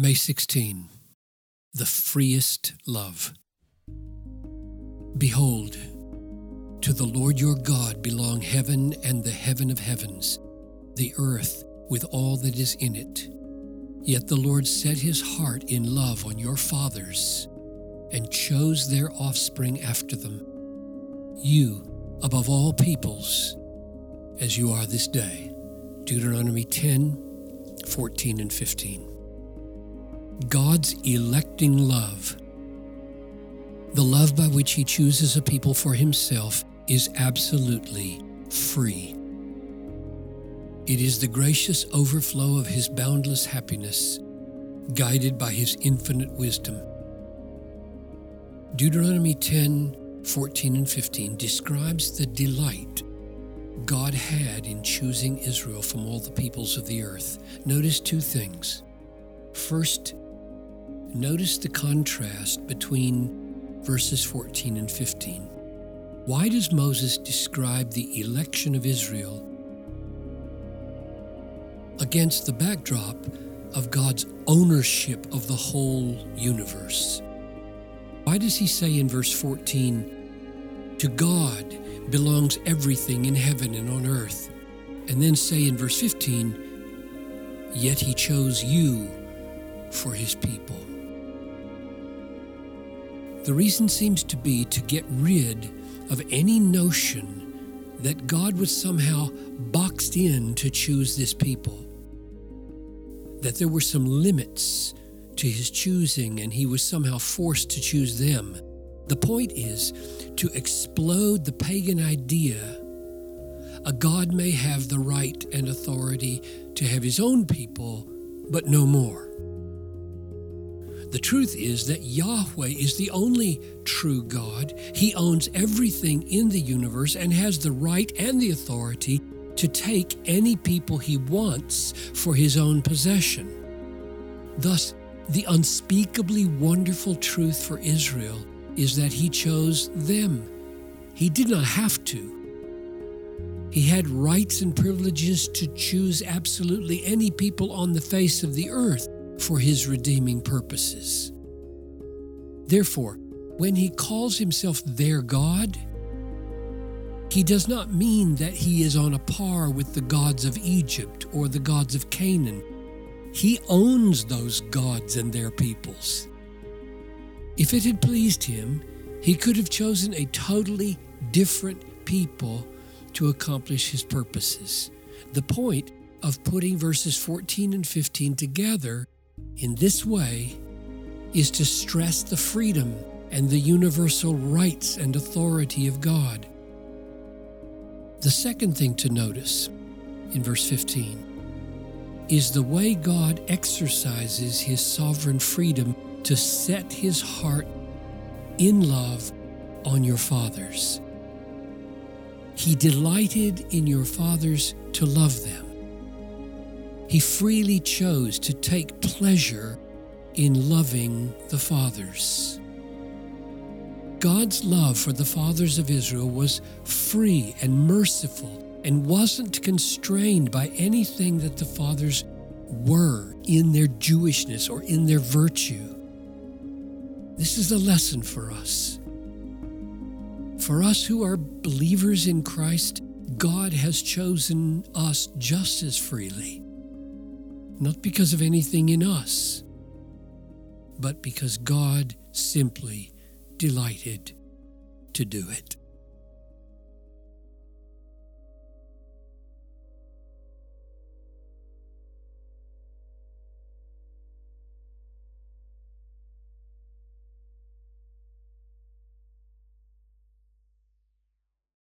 May 16. The freest love. Behold, to the Lord your God belong heaven and the heaven of heavens, the earth with all that is in it. Yet the Lord set his heart in love on your fathers and chose their offspring after them, you above all peoples, as you are this day. Deuteronomy 10 14 and 15. God's electing love. The love by which He chooses a people for Himself is absolutely free. It is the gracious overflow of His boundless happiness, guided by His infinite wisdom. Deuteronomy 10 14 and 15 describes the delight God had in choosing Israel from all the peoples of the earth. Notice two things. First, notice the contrast between verses 14 and 15. Why does Moses describe the election of Israel against the backdrop of God's ownership of the whole universe? Why does he say in verse 14, To God belongs everything in heaven and on earth? And then say in verse 15, Yet he chose you for his people. The reason seems to be to get rid of any notion that God was somehow boxed in to choose this people, that there were some limits to his choosing and he was somehow forced to choose them. The point is to explode the pagan idea a God may have the right and authority to have his own people, but no more. The truth is that Yahweh is the only true God. He owns everything in the universe and has the right and the authority to take any people he wants for his own possession. Thus, the unspeakably wonderful truth for Israel is that he chose them. He did not have to. He had rights and privileges to choose absolutely any people on the face of the earth for his redeeming purposes. Therefore, when he calls himself their God, he does not mean that he is on a par with the gods of Egypt or the gods of Canaan. He owns those gods and their peoples. If it had pleased him, he could have chosen a totally different people to accomplish his purposes. The point of putting verses 14 and 15 together in this way is to stress the freedom and the universal rights and authority of God. The second thing to notice in verse 15 is the way God exercises his sovereign freedom to set his heart in love on your fathers. He delighted in your fathers to love them. He freely chose to take pleasure in loving the fathers. God's love for the fathers of Israel was free and merciful and wasn't constrained by anything that the fathers were in their Jewishness or in their virtue. This is a lesson for us. For us who are believers in Christ, God has chosen us just as freely, not because of anything in us, but because God simply delighted to do it.